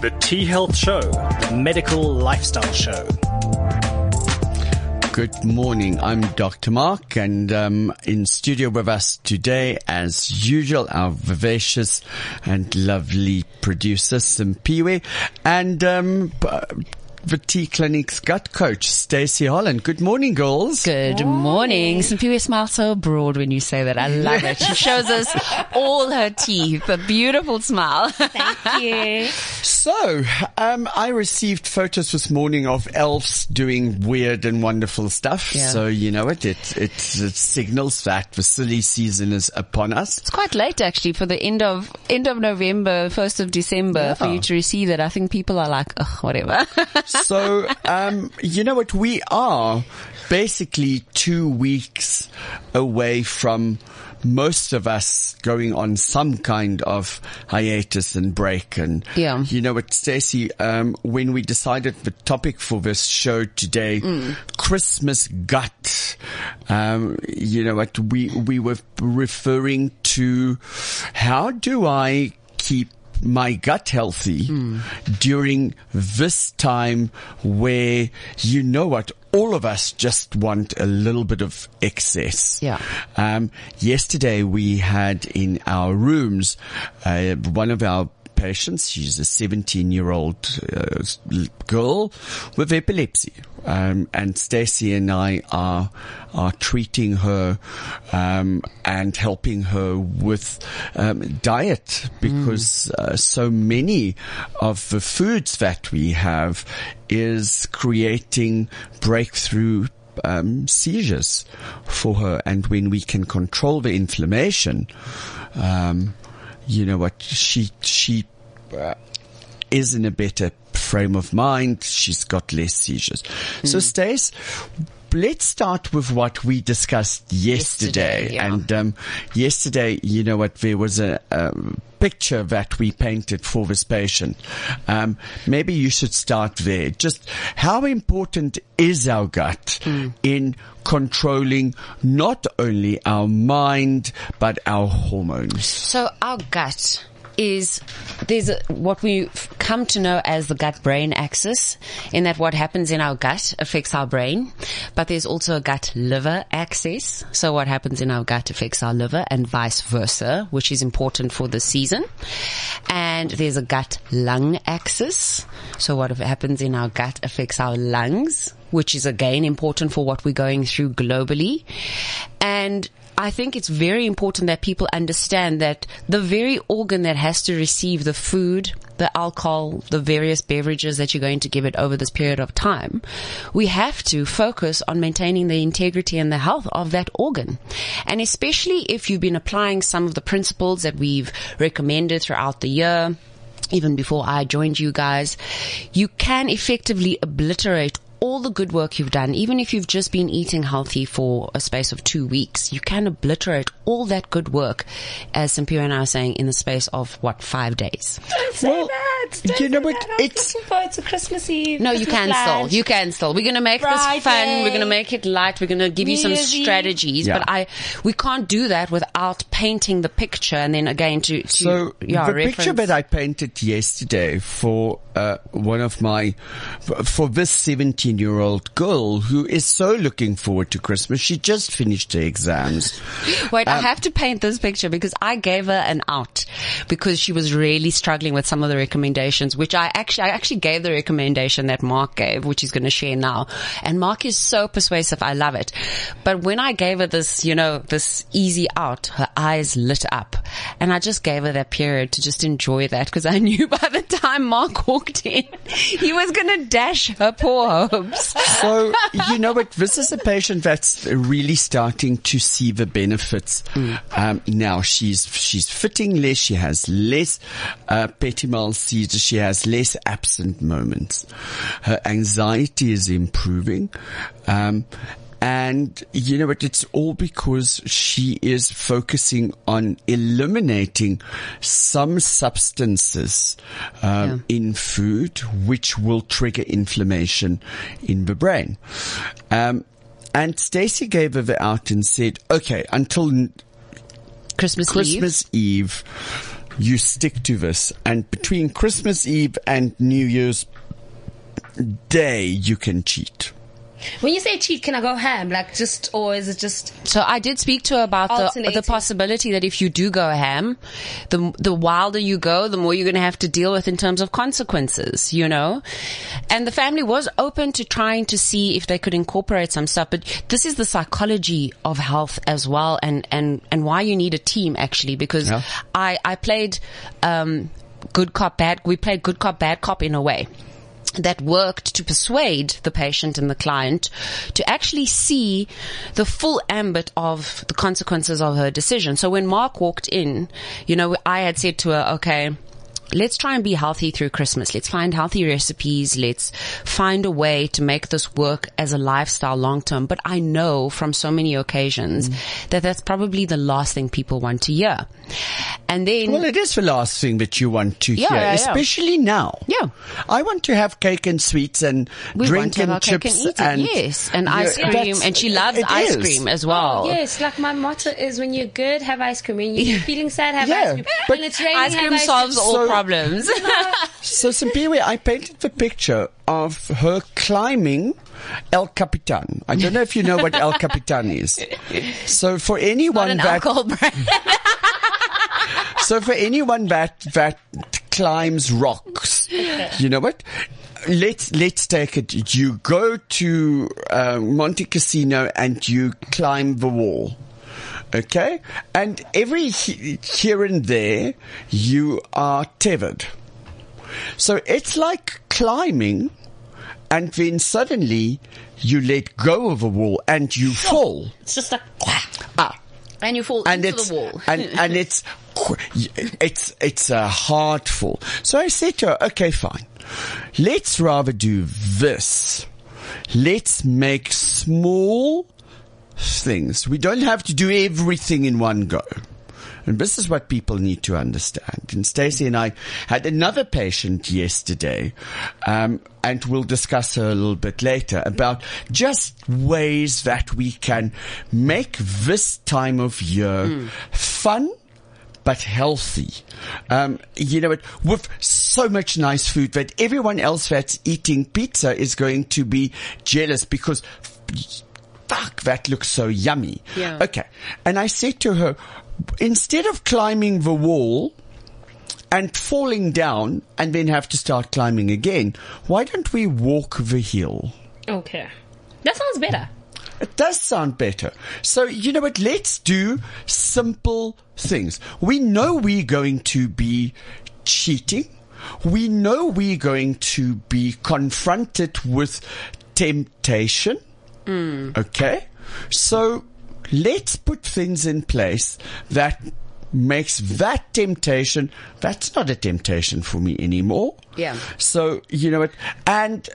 The T Health Show, the medical lifestyle show. Good morning. I'm Dr. Mark and um, in studio with us today, as usual, our vivacious and lovely producer, Simpiwe, and um, the T Clinic's gut coach, Stacey Holland. Good morning, girls. Good morning. Simpiwe smiles so broad when you say that. I love it. She shows us all her teeth. A beautiful smile. Thank you. So, um, I received photos this morning of elves doing weird and wonderful stuff. Yeah. So, you know it, it, it, it signals that the silly season is upon us. It's quite late actually for the end of end of November, first of December for you to receive it. I think people are like, Ugh, whatever. So, um, you know what? We are basically two weeks away from most of us going on some kind of hiatus and break. And Yeah. you know what, Stacey, um, when we decided the topic for this show today, Christmas gut, um, you know what, we, we were referring to how do I keep my gut healthy during this time where you know what all of us just want a little bit of excess. Yeah. Um, yesterday we had in our rooms uh, one of our patients. She's a 17 year old uh, girl with epilepsy. Um, and Stacey and I are, are treating her, um, and helping her with, um, diet because, uh, so many of the foods that we have is creating breakthrough um, seizures for her. And when we can control the inflammation, um, you know what, she, she, uh, is in a better frame of mind. She's got less seizures. So Stace, let's start with what we discussed yesterday. Yesterday, yeah. And, um, yesterday, you know what, there was a, picture that we painted for this patient. Um, maybe you should start there. Just how important is our gut in controlling not only our mind, but our hormones? So our gut is there's a, what we've come to know as the gut brain axis in that what happens in our gut affects our brain but there's also a gut liver axis. So what happens in our gut affects our liver and vice versa which is important for the season. And there's a gut lung axis. So what happens in our gut affects our lungs which is again important for what we're going through globally. And I think it's very important that people understand that the very organ that has to receive the food, the alcohol, the various beverages that you're going to give it over this period of time, we have to focus on maintaining the integrity and the health of that organ. And especially if you've been applying some of the principles that we've recommended throughout the year, even before I joined you guys, you can effectively obliterate all the good work you've done, even if you've just been eating healthy for a space of two weeks, you can obliterate all that good work, as Simpiwe and I are saying, in the space of what, five days? Say Well, that. You Don't know what, that. I'm it's- looking forward to Christmas Eve. No, you Christmas can still. lunch. You cancel. We're going to make this fun. We're going to make it light. We're going to give you some Year's strategies, Yeah. but I, we can't do that without painting the picture and then again to, to So yeah, the reference. picture that I painted yesterday for uh, one of my for this 17 year old girl who is so looking forward to Christmas. She just finished her exams. Wait, Um, I have to paint this picture because I gave her an out because she was really struggling with some of the recommendations, which I actually, I actually gave the recommendation that Mark gave, which he's going to share now. And Mark is so persuasive. I love it. But when I gave her this, you know, this easy out, her eyes lit up and I just gave her that period to just enjoy that because I knew by the time Mark walked in, he was going to dash her poor hopes. So, you know what? This is a patient that's really starting to see the benefits. Um, now she's, she's fitting less. She has less, uh, petit mal seizures. She has less absent moments. Her anxiety is improving. Um, and you know what? It's all because she is focusing on eliminating some substances um, in food which will trigger inflammation in the brain. Um, and Stacey gave her the out and said, "Okay, until n- Christmas, Eve. Christmas Eve, you stick to this. And between Christmas Eve and New Year's Day, you can cheat. When you say cheat, can I go ham? Like just, or is it just? So I did speak to her about the, the possibility that if you do go ham, the the wilder you go, the more you're going to have to deal with in terms of consequences, you know. And the family was open to trying to see if they could incorporate some stuff, but this is the psychology of health as well, and and and why you need a team actually, because Yeah. I I played um, good cop bad. We played good cop bad cop in a way that worked to persuade the patient and the client to actually see the full ambit of the consequences of her decision. So when Mark walked in, you know, I had said to her, okay, let's try and be healthy through Christmas. Let's find healthy recipes. Let's find a way to make this work as a lifestyle long term. But I know from so many occasions mm. that that's probably the last thing people want to hear. And then Well, it is the last thing that you want to Yeah, hear, yeah, yeah. especially now. Yeah. I want to have cake and sweets and we drink want to have and our cake chips and eat and it. Yes, and ice cream, and she loves ice is. cream as well. Oh, yes, like my motto is: when you're good, have ice cream. When you're feeling sad, have Yeah, ice cream. but when it's raining, Ice have cream ice solves cream. all So- problems. So, Simpiwe, I painted the picture of her climbing El Capitan. I don't know if you know what El Capitan is. So for anyone Not an that alcohol brand. So for anyone that that climbs rocks, you know what? Let's let's take it. You go to uh, Montecasino and you climb the wall. Okay, and every he- here and there you are tethered. So it's like climbing, and then suddenly you let go of a wall and you fall. It's just like Ah, and you fall and into it's the wall. and and it's it's it's a hard fall. So I said to her, okay, fine. Let's rather do this. Let's make small things. We don't have to do everything in one go. And this is what people need to understand. And Stacey and I had another patient yesterday, um, and we'll discuss her a little bit later about just ways that we can make this time of year fun but healthy. Um, you know, what, with so much nice food that everyone else that's eating pizza is going to be jealous because fuck, that looks so yummy. Yeah. Okay. And I said to her, instead of climbing the wall and falling down and then have to start climbing again, why don't we walk the hill? okay. That sounds better. It does sound better. So, you know what? Let's do simple things. We know we're going to be cheating. We know we're going to be confronted with temptation. Mm. Okay. So let's put things in place that makes that temptation, that's not a temptation for me anymore. Yeah. So, you know what? And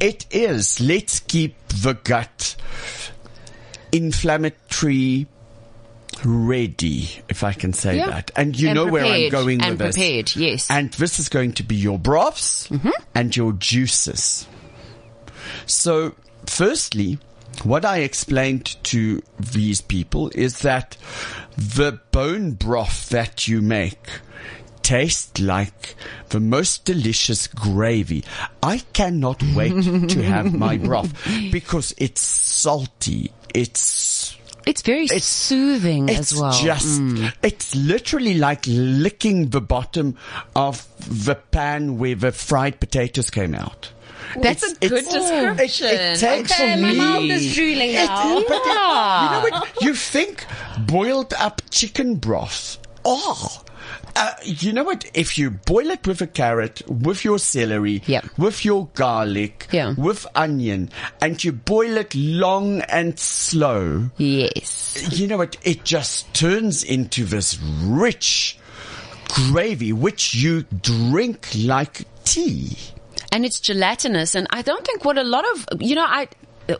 it is, let's keep the gut inflammatory ready, if I can say Yeah. that. And you And know where I'm going And with this. prepared, yes. And this is going to be your broths mm-hmm. and your juices. So, firstly, what I explained to these people is that the bone broth that you make tastes like the most delicious gravy. I cannot wait to have my broth because it's salty. It's it's very soothing it's as well. Mm. just, it's literally like licking the bottom of the pan where the fried potatoes came out. That's It's- a good it's- description. It, it takes Okay, for my me. mouth is drooling It- now. but it- you know what? You think boiled up chicken broth. Oh. Uh, you know what? If you boil it with a carrot, with your celery, Yeah. with your garlic, Yeah. with onion, and you boil it long and slow, yes. you know what? It just turns into this rich gravy, which you drink like tea. and it's gelatinous. And I don't think what a lot of, you know, I,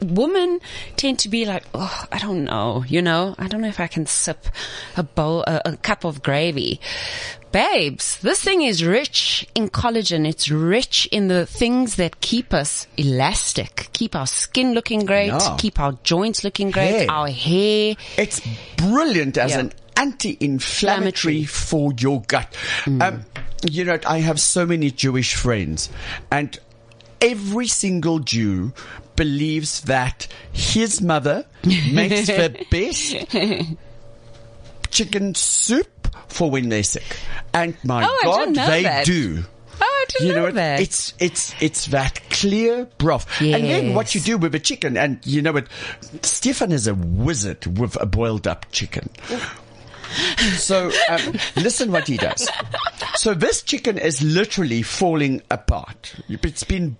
women tend to be like, oh, I don't know, you know, I don't know if I can sip a bowl, a, a cup of gravy. Babes, this thing is rich in collagen. It's rich in the things that keep us elastic, keep our skin looking great, keep our joints looking great, Hair. our hair. It's brilliant as Yeah. an anti-inflammatory for your gut. Um, you know, I have so many Jewish friends and every single Jew believes that his mother makes the best chicken soup for when they're sick. And my Oh, God, they that. do. Oh, I didn't You know, know that. it's it's it's that clear broth, and then what you do with a chicken, and you know what, Stefan is a wizard with a boiled up chicken. So um, listen what he does. So this chicken is literally falling apart. It's been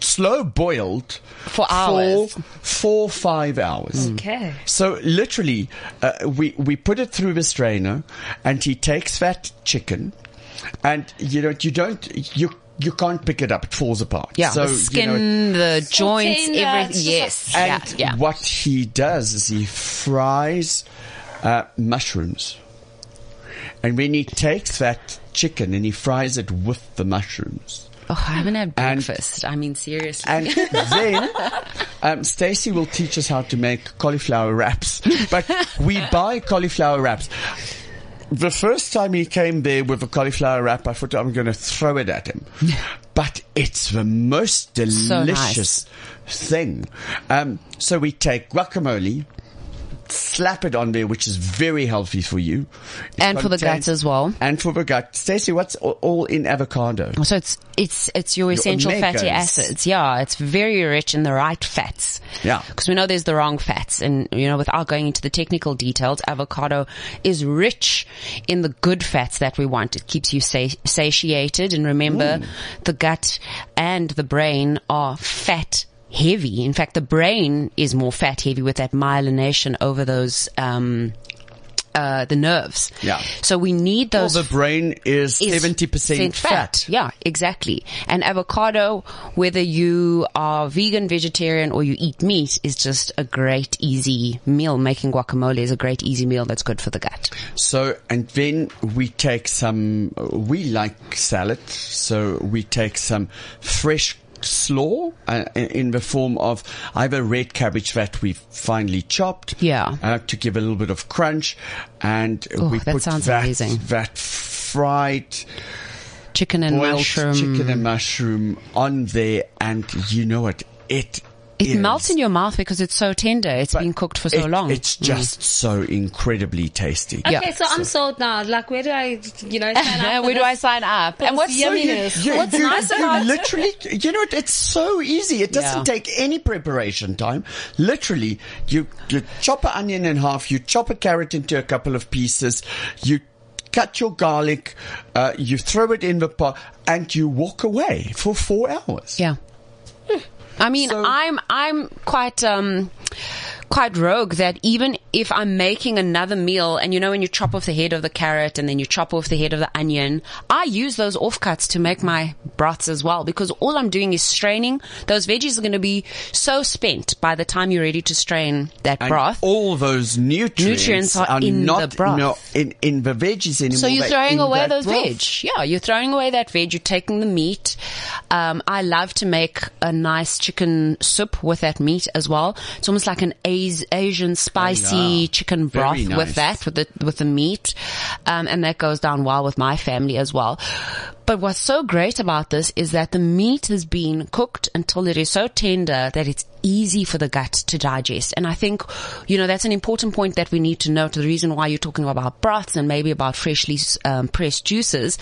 slow boiled For hours. for four five hours. Okay. So literally, uh, we we put it through the strainer, and he takes that chicken, and you know you don't you you can't pick it up; it falls apart. yeah, so the you skin, know, the joints, tender, everything. it's Yes, and yeah, yeah. what he does is he fries uh, mushrooms, and when he takes that chicken and he fries it with the mushrooms. Oh, I haven't had And- breakfast. I mean, seriously. And then um, Stacy will teach us how to make cauliflower wraps. But we buy cauliflower wraps. The first time he came there with a cauliflower wrap, I thought I'm going to throw it at him. But it's the most So delicious thing. Um, so we take guacamole, slap it on there, which is very healthy for you. It And for the gut as well. And for the gut. Stacey, what's all- in avocado? So it's it's it's your essential fatty acids. Yeah, it's very rich in the right fats. Yeah. because we know there's the wrong fats, and you know, without going into the technical details, avocado is rich in the good fats that we want. It keeps you sa- satiated, and remember, mm. the gut and the brain are fat. Heavy. In fact, the brain is more fat heavy with that myelination over those, um, uh, the nerves. Yeah. So we need Well, those the brain is is 70% fat. Yeah, exactly. And avocado, whether you are vegan, vegetarian, or you eat meat, is just a great, easy meal. Making guacamole is a great, easy meal that's good for the gut. So, and then we take some, we like salad, so we take some fresh slaw uh, in the form of either red cabbage that we've finely chopped. Yeah. Uh, to give a little bit of crunch. And Oh, we that put sounds that, amazing. that fried Chicken and mushroom. chicken and mushroom on there. And you know what? It It is- melts in your mouth because it's so tender. It's but been cooked for so it- long. It's Mm. just so incredibly tasty. Yeah. Okay, so I'm sold now. Like, where do I, you know, sign up? Where do I sign up? And what's yummy. you, Yumminess. you, What's you- nice you about- literally, you know, it's so easy. It doesn't Yeah. take any preparation time. Literally, you you chop an onion in half, you chop a carrot into a couple of pieces, you cut your garlic, uh, you throw it in the pot, and you walk away for four hours. Yeah. I mean, So- I'm I'm quite um quite rogue that even if I'm making another meal and you know when you chop off the head of the carrot and then you chop off the head of the onion, I use those offcuts to make my broths as well because all I'm doing is straining. Those veggies are going to be so spent by the time you're ready to strain that And broth. all those nutrients, Nutrients are in not the broth. no, in, in the veggies anymore. So you're throwing away those broth. veg. Yeah, you're throwing away that veg. You're taking the meat. Um, I love to make a nice chicken soup with that meat as well. It's almost like an As- Asian spicy yeah. chicken broth nice. with that, with the, with the meat. Um, and that goes down well with my family as well. But what's so great about this is that the meat has been cooked until it is so tender that it's easy for the gut to digest. And I think, you know, that's an important point that we need to note. The reason why you're talking about broths and maybe about freshly um, pressed juices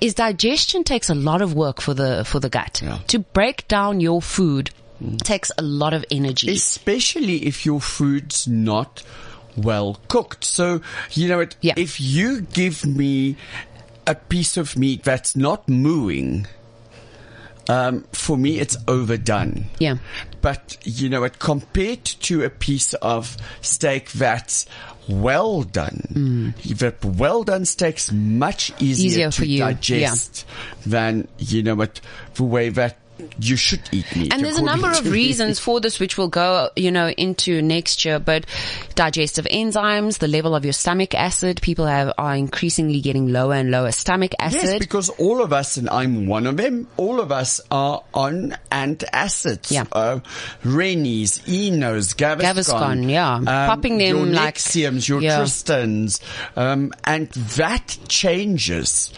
is digestion takes a lot of work for the, for the gut. Yeah. To break down your food takes a lot of energy. especially if your food's not well cooked. So, you know, it, Yeah. if you give me a piece of meat that's not mooing, um, for me, it's overdone. Yeah. But, you know, it compared to a piece of steak that's well done, that well done steak's much easier, Mm. Easier to you, yeah. digest than, you know, what, the way that you should eat meat. And there's a number of reasons for this, which we'll go, you know, into next year. But digestive enzymes, the level of your stomach acid, people have are increasingly getting lower and lower stomach acid. Yes, because all of us, and I'm one of them, all of us are on antacids. Yeah. Uh, Rennies, Enos, Gaviscon. Gaviscon, yeah. Popping them your like- Nexiums, your yeah. Tristans. Um, and that changes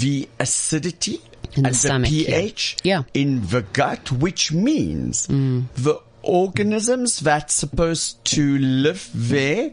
the acidity In the and stomach, pH Yeah. in the gut, which means mm. the organisms that's supposed to live there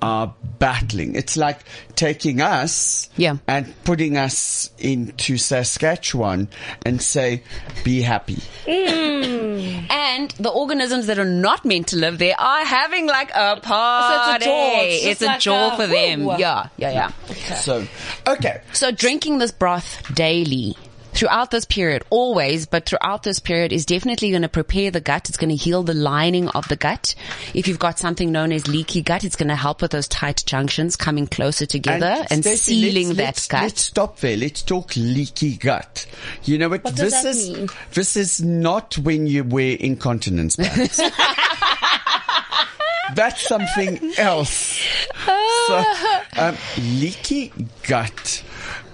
are battling. It's like taking us Yeah. and putting us into Saskatchewan and say, be happy. Mm. And the organisms that are not meant to live there are having like a party. jaw. It's just It's a like jaw a for them. woo. Yeah, yeah, yeah. So, okay. So drinking this broth daily throughout this period, always, but throughout this period is definitely going to prepare the gut. It's going to heal the lining of the gut. If you've got something known as leaky gut, it's going to help with those tight junctions coming closer together and, Stacey, sealing let's- that let's, gut. Let's stop there. Let's talk leaky gut. You know what? What does this that is mean? this is not when you wear incontinence pads. That's something else. So, um, leaky gut.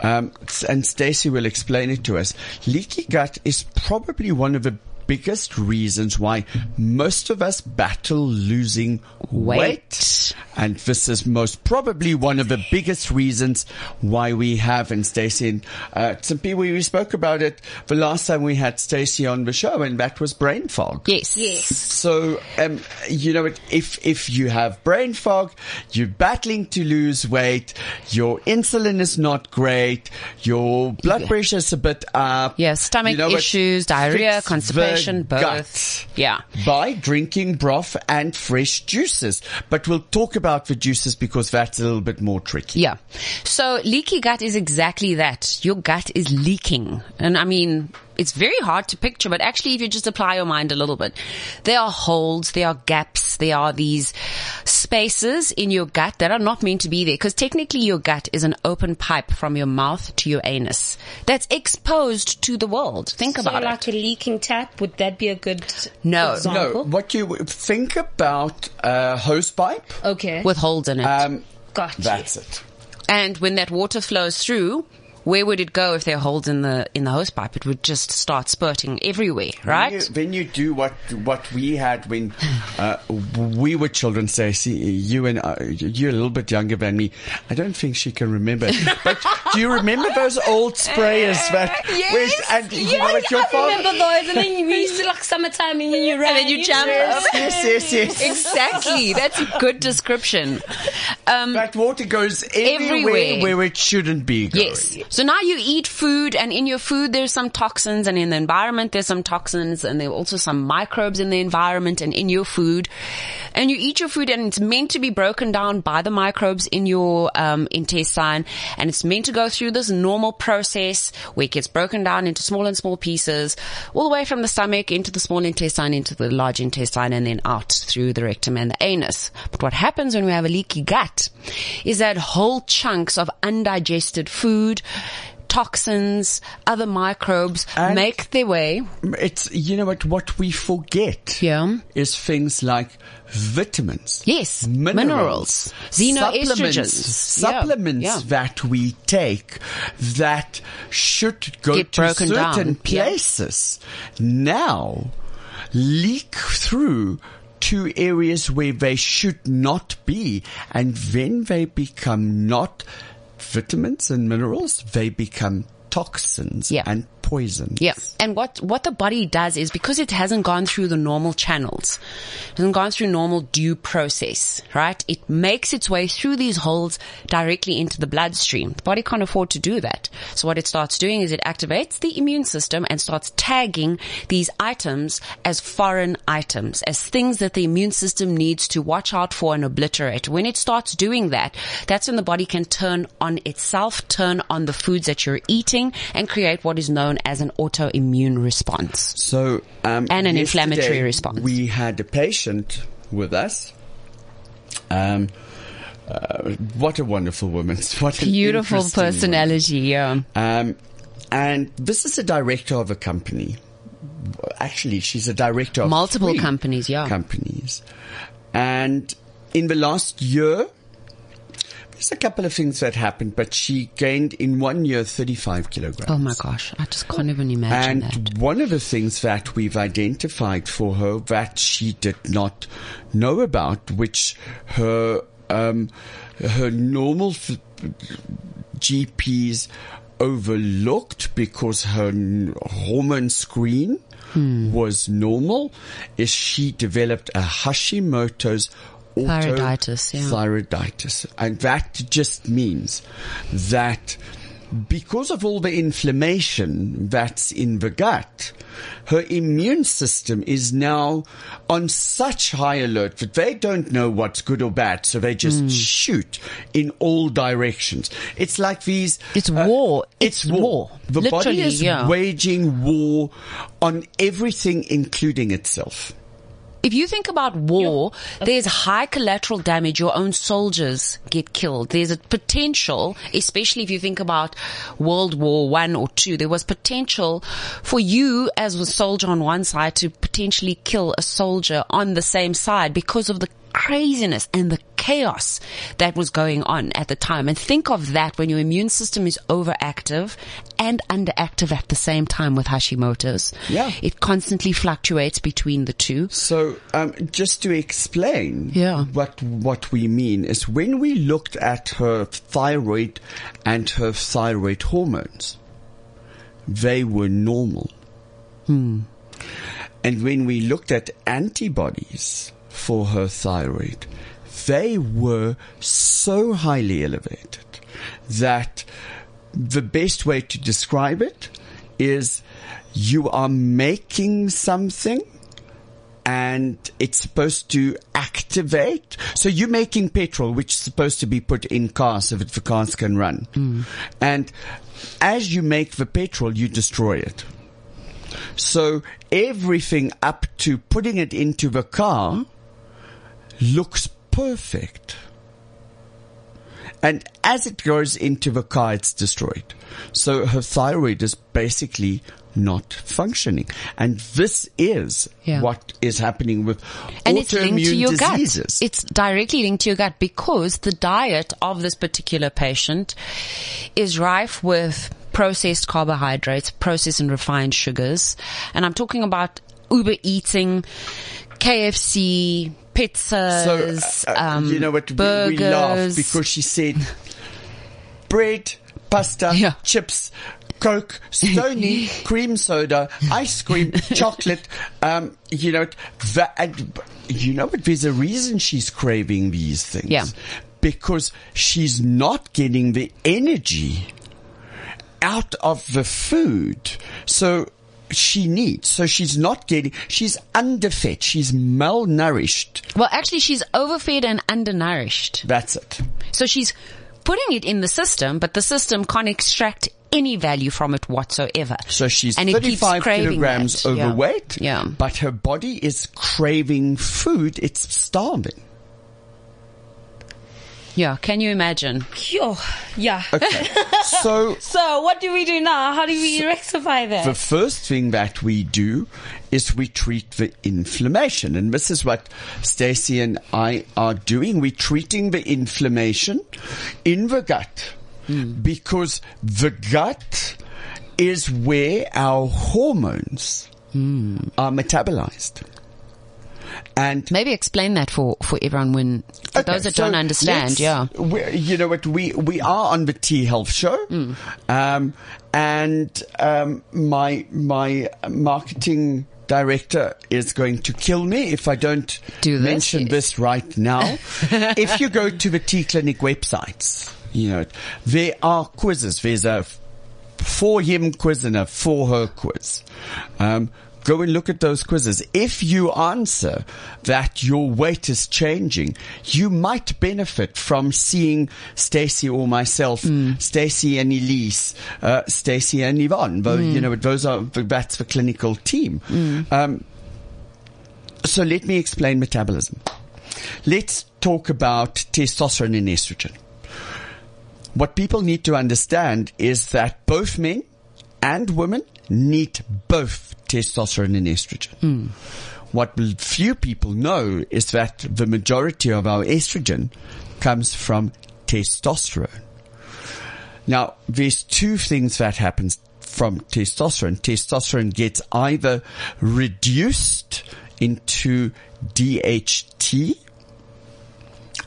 Um, and Stacey will explain it to us. Leaky gut is probably one of the biggest reasons why most of us battle losing Weight. weight. And this is most probably one of the biggest reasons why we have, and Stacey and uh, Timpi, we, we spoke about it the last time we had Stacey on the show, and that was brain fog. yes. Yes. So, um, you know, if if you have brain fog, you're battling to lose weight, your insulin is not great, your blood pressure is a bit up. Yeah, stomach you know issues, diarrhea, Fix the both. gut Yeah. By drinking broth and fresh juices. But we'll talk about the juices because that's a little bit more tricky. Yeah. So leaky gut is exactly that. Your gut is leaking. And I mean, it's very hard to picture, but actually if you just apply your mind a little bit, there are holes, there are gaps, there are these spaces in your gut that are not meant to be there. Because technically your gut is an open pipe from your mouth to your anus that's exposed to the world. Think So about like it. a leaking tap, would that be a good No. example? No, what you think about a hose pipe, Okay. With holes in it. um, Gotcha. that's it. And when that water flows through, where would it go if there are holes in the in the hose pipe? It would just start spurting everywhere, right? When you, when you do what what we had when uh, we were children, Stacey, you and I, you're a little bit younger than me. I don't think she can remember. But do you remember those old sprayers that? Yes, and you yes, know what your I father. remember those, and then we used to like summertime, and then you ran. And then you jump. Yes, yes, yes, yes. Exactly. That's a good description. Um, That water goes everywhere, Everywhere. where it shouldn't be going. Yes. So now you eat food and in your food there's some toxins and in the environment there's some toxins and there are also some microbes in the environment and in your food. And you eat your food and it's meant to be broken down by the microbes in your um, intestine and it's meant to go through this normal process where it gets broken down into small and small pieces all the way from the stomach into the small intestine into the large intestine and then out through the rectum and the anus. But what happens when we have a leaky gut is that whole chunks of undigested food, toxins, other microbes And- make their way. It's you know what what we forget Yeah. is things like vitamins. Yes, minerals, minerals, xenoestrogens. supplements, Yeah, supplements yeah. that we take that should go Get to certain down, places now leak through to areas where they should not be, and then they become not vitamins and minerals; they become toxins Yeah. and poisons. Yeah. And what, what the body does is because it hasn't gone through the normal channels, hasn't gone through normal due process, right? It makes its way through these holes directly into the bloodstream. The body can't afford to do that. So what it starts doing is it activates the immune system and starts tagging these items as foreign items, as things that the immune system needs to watch out for and obliterate. When it starts doing that, that's when the body can turn on itself, turn on the foods that you're eating and create what is known as an autoimmune response. So, um, And an inflammatory response. We had a patient with us. Um, uh, what a wonderful woman! What Beautiful interesting woman. personality, yeah. Um, and this is a director of a company actually, she's a director of Multiple companies, yeah. companies. And in the last year, there's a couple of things that happened, but she gained in one year 35 kilograms. Oh my gosh, I just can't even imagine And that. one of the things that we've identified for her that she did not know about, which her um, her normal f- GPs overlooked because her n- hormone screen Hmm. was normal, is she developed a Hashimoto's Thyroiditis, yeah. thyroiditis. And that just means that because of all the inflammation that's in the gut, her immune system is now on such high alert that they don't know what's good or bad, so they just Hmm. shoot in all directions. It's like these. uh, It's war. It's, war. war. The body is yeah. waging war on everything, including itself. If you think about war, there's high collateral damage. Your own soldiers get killed. There's a potential, especially if you think about World War One or two, there was potential for you as a soldier on one side to potentially kill a soldier on the same side because of the craziness and the chaos that was going on at the time. And think of that when your immune system is overactive and underactive at the same time with Hashimoto's. Yeah. It constantly fluctuates between the two. So, um, just to explain Yeah. what what we mean is when we looked at her thyroid and her thyroid hormones, they were normal. And when we looked at antibodies for her thyroid, they were so highly elevated that the best way to describe it is you are making something and it's supposed to activate. So you're making petrol, which is supposed to be put in cars so that the cars can run. Mm. And as you make the petrol, you destroy it. So everything up to putting it into the car looks perfect. And as it goes into the car, it's destroyed. So her thyroid is basically not functioning. And this is Yeah. what is happening with and it's linked to your diseases. gut. It's directly linked to your gut because the diet of this particular patient is rife with processed carbohydrates, processed and refined sugars. And I'm talking about Uber eating, KFC, pizzas, So, uh, um, you know what? We, burgers. we laughed because she said bread, pasta, Yeah. chips, Coke, Stony, cream soda, ice cream, chocolate. Um, you know, and, you know what? There's a reason she's craving these things. Yeah. Because she's not getting the energy out of the food. So she needs. So she's not getting, she's underfed. She's malnourished. Well, actually, she's overfed and undernourished. That's it. So she's putting it in the system, but the system can't extract any value from it whatsoever. So she's And it keeps 35 craving kilograms that. Yeah. overweight. Yeah. But her body is craving food. It's starving. Yeah. Can you imagine? Yo, yeah. Okay. So So what do we do now? How do we rectify that? the first thing that we do is we treat the inflammation. And this is what Stacy and I are doing. We're treating the inflammation in the gut hmm. because the gut is where our hormones hmm. are metabolized. And Maybe explain that for, for everyone when, for Okay, those that so don't understand. Yeah. you know what? We we are on the T Health Show, Hmm. um, and um, my my marketing director is going to kill me if I don't Do this, mention yes. this right now. if you go to the T Clinic websites, you know there are quizzes. There's a for him quiz and a for her quiz. Um, go and look at those quizzes. If you answer that your weight is changing, you might benefit from seeing Stacy or myself, Stacy and Elise, uh, Stacy and Yvonne. Tho- You know, those are, that's the clinical team. Um, so let me explain metabolism. Let's talk about testosterone and estrogen what people need to understand is that both men and women need both testosterone and estrogen. Hmm. What few people know is that the majority of our estrogen comes from testosterone. Now, there's two things that happens from testosterone. Testosterone gets either reduced into DHT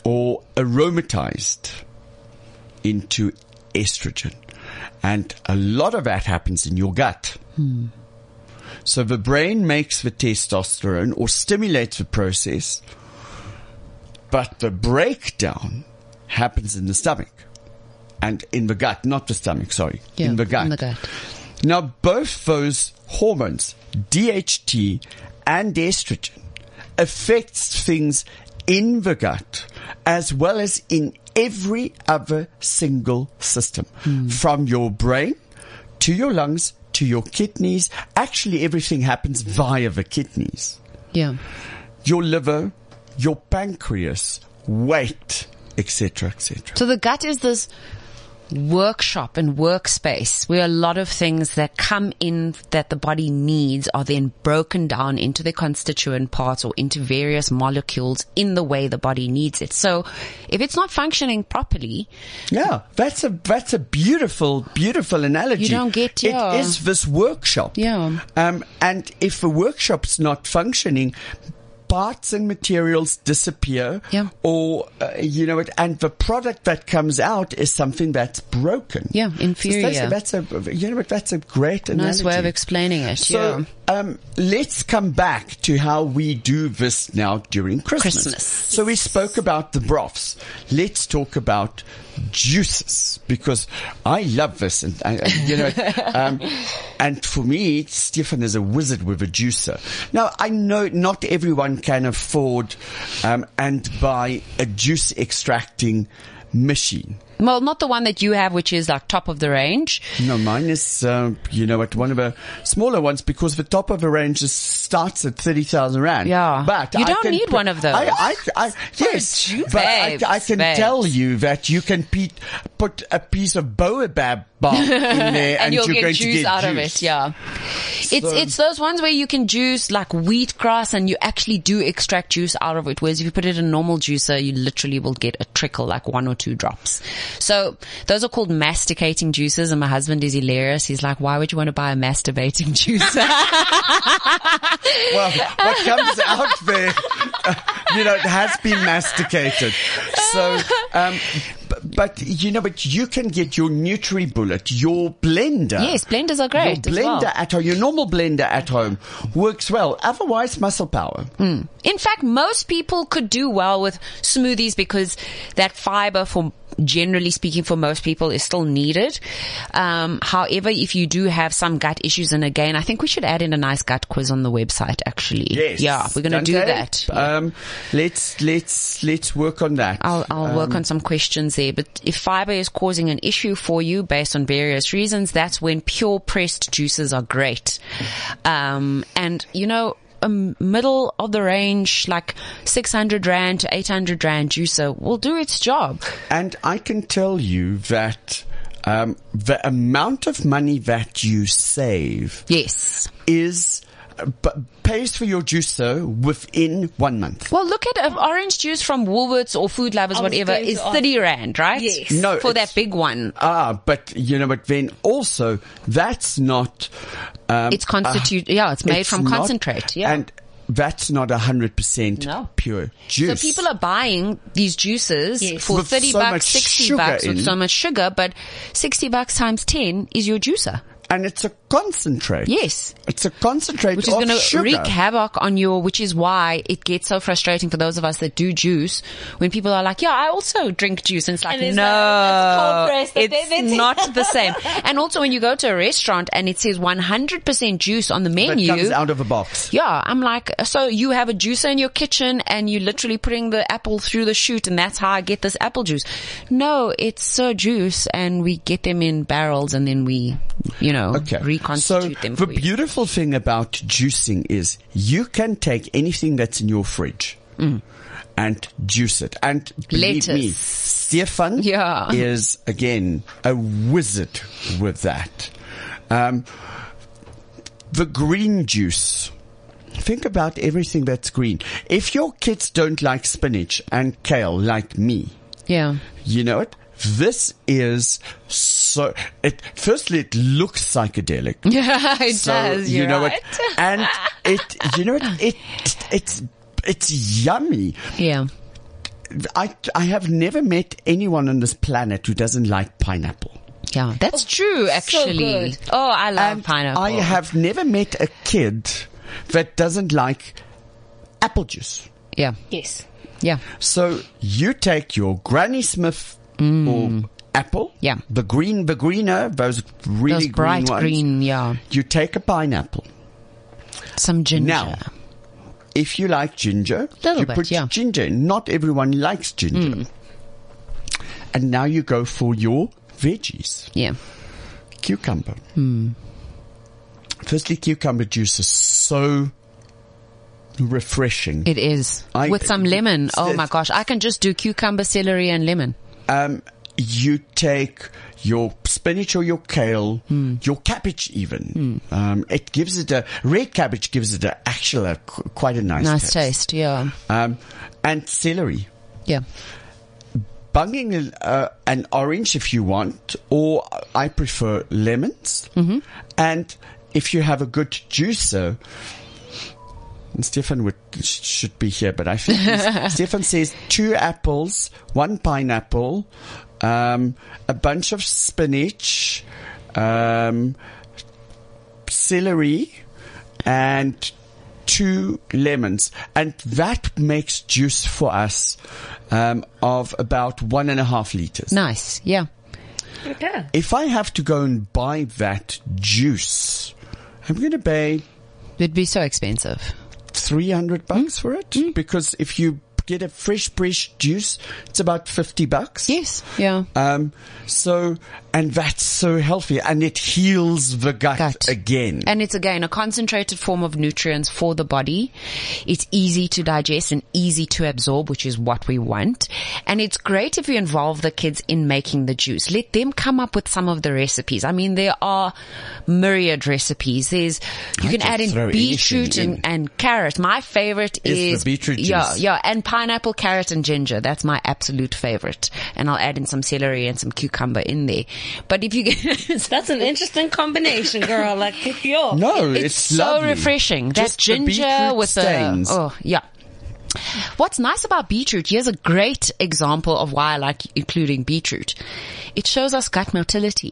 or aromatized into estrogen. And a lot of that happens in your gut. So the brain makes the testosterone or stimulates the process, but the breakdown happens in the stomach and in the gut, not the stomach, sorry, Yeah, in the gut. in the gut. Now, both those hormones, DHT and estrogen, affects things in the gut as well as in every other single system, from your brain to your lungs to your kidneys. Actually, everything happens via the kidneys Yeah. your liver, your pancreas, weight, etc., etc. So the gut is this workshop and workspace where a lot of things that come in that the body needs are then broken down into the constituent parts or into various molecules in the way the body needs it. So if it's not functioning properly, Yeah, that's a that's a beautiful, beautiful analogy. You don't get- yeah. It is this workshop. Yeah. Um, and if the workshop's not functioning, parts and materials disappear. Yeah. Or uh, you know, it, and the product that comes out is something that's broken. Yeah, So inferior. that's, a, that's a you know that's a great analogy. nice way of explaining it. So, yeah. um, let's come back to how we do this now during Christmas. Christmas. So we spoke about the broths. Let's talk about juices because I love this, and I, you know, um, and for me, Stefan is a wizard with a juicer. Now I know not everyone can afford um, and buy a juice extracting machine. Well, not the one that you have, which is like top of the range. No, mine is, uh, you know, at one of the smaller ones because the top of the range is, starts at 30,000 Rand. Yeah. But You I don't need put- one of those. I, I, I, yes. But I, Babes, I can babes. tell you that you can pe- put a piece of baobab bark in there and, and you'll you're get going juice to get out juice. of it. Yeah, it's So- it's those ones where you can juice like wheatgrass, and you actually do extract juice out of it. Whereas if you put it in a normal juicer, you literally will get a trickle, like one or two drops. So those are called masticating juices. And my husband is hilarious. He's like, "Why would you want to buy a masturbating juicer?" Well, what comes out there, uh, you know, it has been masticated. So, um, but, but you know, but you can get your NutriBullet, your blender. yes, blenders are great. Your as well. blender at home, your normal blender at home works well. Otherwise, muscle power. Hmm. In fact, most people could do well with smoothies because that fiber for generally speaking for most people is still needed. Um, however, if you do have some gut issues, and again, I think we should add in a nice gut quiz on the website actually. Yes. Yeah, we're going to do that. Um, let's, let's, let's work on that. I'll, I'll work on some questions there. But if fiber is causing an issue for you based on various reasons, that's when pure pressed juices are great. Um, and you know, a middle of the range, like 600 rand to 800 rand juicer will do its job. And I can tell you that, um, the amount of money that you save Yes. is, uh, b- pays for your juice juicer within one month. Well, look at uh, orange juice from Woolworths or Food Lovers, I whatever, is ask. 30 rand, right? Yes. No, For that big one. Ah, but you know, but then also that's not. Um, It's constitute, yeah, it's made it's from not- concentrate. Yeah. and that's not a hundred percent pure juice. So people are buying these juices Yes. for With 30 so bucks, 60 bucks in. with so much sugar, but 60 bucks times 10 is your juicer. and it's a concentrate. Yes. it's a concentrate Which is going to wreak havoc on your, which is why it gets so frustrating for those of us that do juice when people are like, yeah, I also drink juice. And it's like, And it's no, like, oh, that's cold it's not the same. And also when you go to a restaurant and it says 100% juice on the menu. that menu. comes out of a box. Yeah, I'm like, so you have a juicer in your kitchen and you're literally putting the apple through the chute and that's how I get this apple juice. No, it's so juice and we get them in barrels and then we, you know, Okay. Reconstitute so them the beautiful thing about juicing is you can take anything that's in your fridge and juice it. And believe me, Mm. Lettuce. Stefan Yeah. is again a wizard with that. Um, the green juice. Think about everything that's green. If your kids don't like spinach and kale like me, Yeah. you know what? This is so, it, firstly, it looks psychedelic. Yeah, it So, does. you You're know right. what? And it, you know what? It, it's, it's yummy. Yeah. I, I have never met anyone on this planet who doesn't like pineapple. Yeah. That's oh, true, actually. good. Oh, I love And pineapple. I have never met a kid that doesn't like apple juice. Yeah. Yes. Yeah. So you take your Granny Smith or apple, Mm. Yeah. the green, the greener, those really Those bright green green, yeah. You take a pineapple. Some ginger. Now, if you like ginger, Little you bit, put yeah. ginger. in. Not everyone likes ginger. Mm. And now you go for your veggies. Yeah. Cucumber. Hmm. Firstly, cucumber juice is so refreshing. It is. I- With some lemon. Oh my gosh. I can just do cucumber, celery and lemon. Um, you take your spinach or your kale, Hmm. your cabbage even. Um, it gives it a red cabbage gives it a actual a, quite a nice, Nice taste. Yeah. Um, and celery. Yeah. Bunging uh, an orange if you want, or I prefer lemons. Mm-hmm. And if you have a good juicer, and Stefan would should be here, but I think he's- Stefan says two apples, one pineapple, um, a bunch of spinach, um, celery, and two lemons, and that makes juice for us um, of about one and a half liters. Nice. Yeah. Okay. If I have to go and buy that juice, I'm going to pay It'd be so expensive. 300 bucks for it because if you get a fresh fresh juice it's about 50 bucks Yes. Yeah. um so and that's so healthy and it heals the gut, Gut. again And it's again a concentrated form of nutrients for the body. It's easy to digest and easy to absorb, which is what we want. And it's great if you involve the kids in making the juice. Let them come up with some of the recipes. I mean, there are myriad recipes. There's, you I can add in beetroot anything and, and carrot. My favorite Is the is, beetroot Yeah, yeah. And pineapple, carrot and ginger. That's my absolute favorite. And I'll add in some celery and some cucumber in there. But if you get, That's an interesting combination, girl. Like, yo. no it's, it's, so lovely. refreshing. That Just the ginger with stains. the oh yeah. What's nice about beetroot? Here's a great example of why I like including beetroot. It shows us gut motility.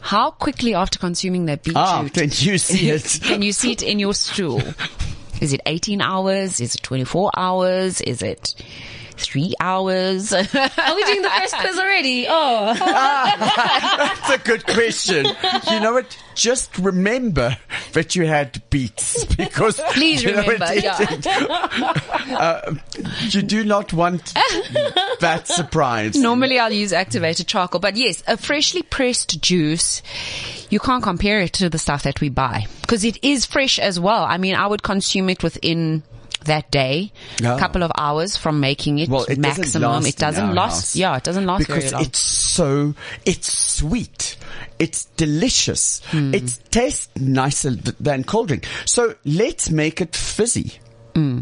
How quickly after consuming that beetroot ah can you see it can you see it in your stool? Is it 18 hours? Is it 24 hours? Is it three hours? Are we doing the first quiz already? Oh. That's a good question. You know what? Just remember that you had beets because Please you know remember, it- yeah. uh, you do not want that surprise. Normally I'll use activated charcoal, but yes, a freshly pressed juice, you can't compare it to the stuff that we buy because it is fresh as well. I mean, I would consume it within that day, a Oh. couple of hours from making it, Well, it doesn't maximum. last it doesn't last. Yeah, it doesn't last because very long. it's so it's sweet. It's delicious. Hmm. It tastes nicer th- than cold drink. So let's make it fizzy. Hmm.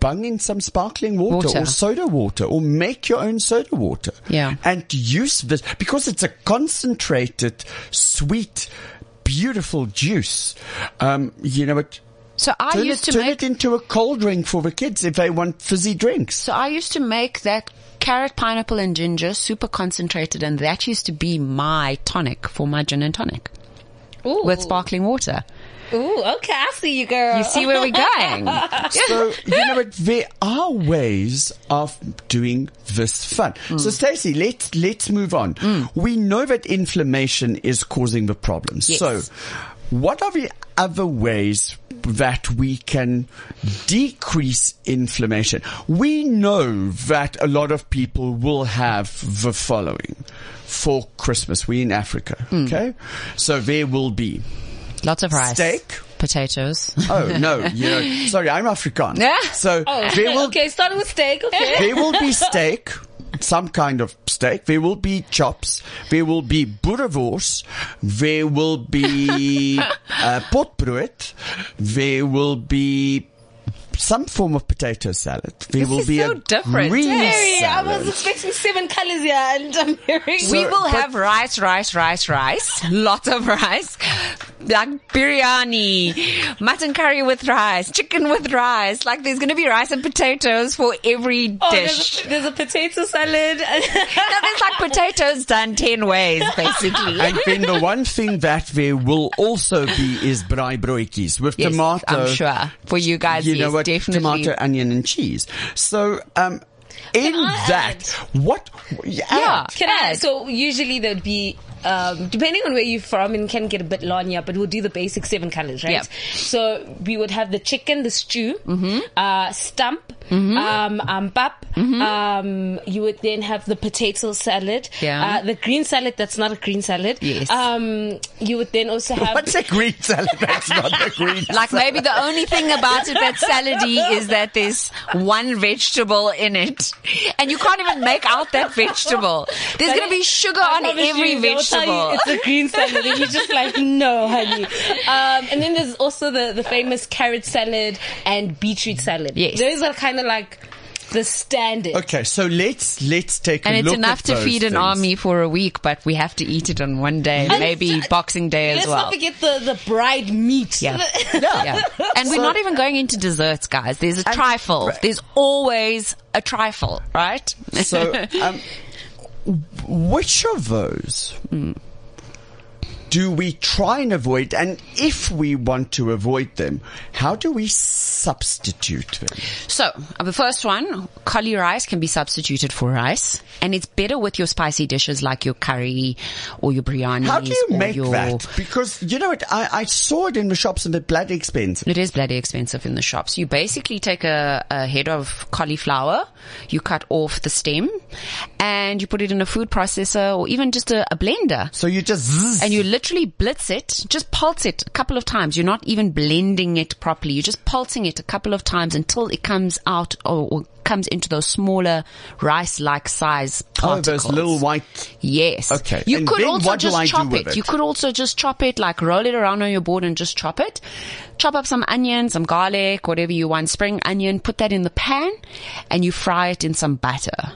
Bung in some sparkling water, Water. or soda water or make your own soda water. Yeah. And use this because it's a concentrated, sweet, beautiful juice. Um, you know what? So I Turn, it, used to turn make it into a cold drink for the kids if they want fizzy drinks. So I used to make that carrot, pineapple and ginger super concentrated and that used to be my tonic for my gin and tonic Ooh. with sparkling water. Ooh, okay. I see you, girl. You see where we're going? So, you know what? There are ways of doing this fun. Mm. So, Stacey, let's, let's move on. We know that inflammation is causing the problems. Yes. So, what are the other ways that we can decrease inflammation? We know that a lot of people will have the following for Christmas. We in Africa. Hmm. Okay. So there will be Lots of rice. steak. Potatoes. Oh no, you know, sorry, I'm Afrikaans. Yeah. So Oh, there will okay. Starting with steak. Okay. there will be steak, some kind of steak. There will be chops. There will be boerewors. There will be uh, potbrood. There will be some form of potato salad. There This will is be so a different. green Hey, I was expecting seven colors here, and I'm hearing. we will have rice, rice, rice, rice, lot of rice, like biryani, mutton curry with rice, chicken with rice. Like there's going to be rice and potatoes for every Oh, dish. there's a, there's a potato salad. No, there's like potatoes done 10 ways, basically. And then the one thing that there will also be is braaibroodjies with Yes, tomato. I'm sure. For you guys, you know what? definitely. Tomato, onion, and cheese. So, um, in I that, what? Yeah. Yeah. Can I? So usually there'd be. Um, depending on where you're from, and can get a bit long but we'll do the basic seven colors, right? Yep. So we would have the chicken, the stew, Mm-hmm. uh, stump, um, um, pap. Um, you would then have the potato salad, Yeah. uh, the green salad. That's not a green salad. Yes. Um, you would then also have. What's a green salad? That's not the green. Like maybe the only thing about it that's salady is that there's one vegetable in it. And you can't even make out that vegetable. There's going to be sugar I on every you, they'll tell you vegetable. It's a green salad, and you're just like, no, honey. Um, and then there's also the, the famous carrot salad and beetroot salad. Yes. Those are kind of like the standard. Okay, so let's let's take And a it's enough at to those feed an army for a week, but we have to eat it on one day, And maybe t- Boxing Day as well. Let's well. not forget the, the braai meat. Yeah. Yeah. Yeah. And we're not even going into desserts, guys. There's a trifle. right. There's always a trifle, right? So, um, which of those hmm. Do we try and avoid? And if we want to avoid them, how do we substitute them? So, the first one, cauli rice can be substituted for rice, and it's better with your spicy dishes like your curry or your biryani. How do you make your, that? Because you know what, I, I saw it in the shops and they're bloody expensive. It is bloody expensive in the shops. You basically take a, a head of cauliflower, you cut off the stem, and you put it in a food processor or even just a, a blender. So you just zzz. and you literally blitz it, just pulse it a couple of times. You're not even blending it properly. You're just pulsing it a couple of times until it comes out or, or comes into those smaller rice-like size oh, particles. those little white. Yes. Okay. You And could then also just chop it. it? You could also just chop it, like roll it around on your board and just chop it. Chop up some onion, some garlic, whatever you want, spring onion, put that in the pan and you fry it in some butter.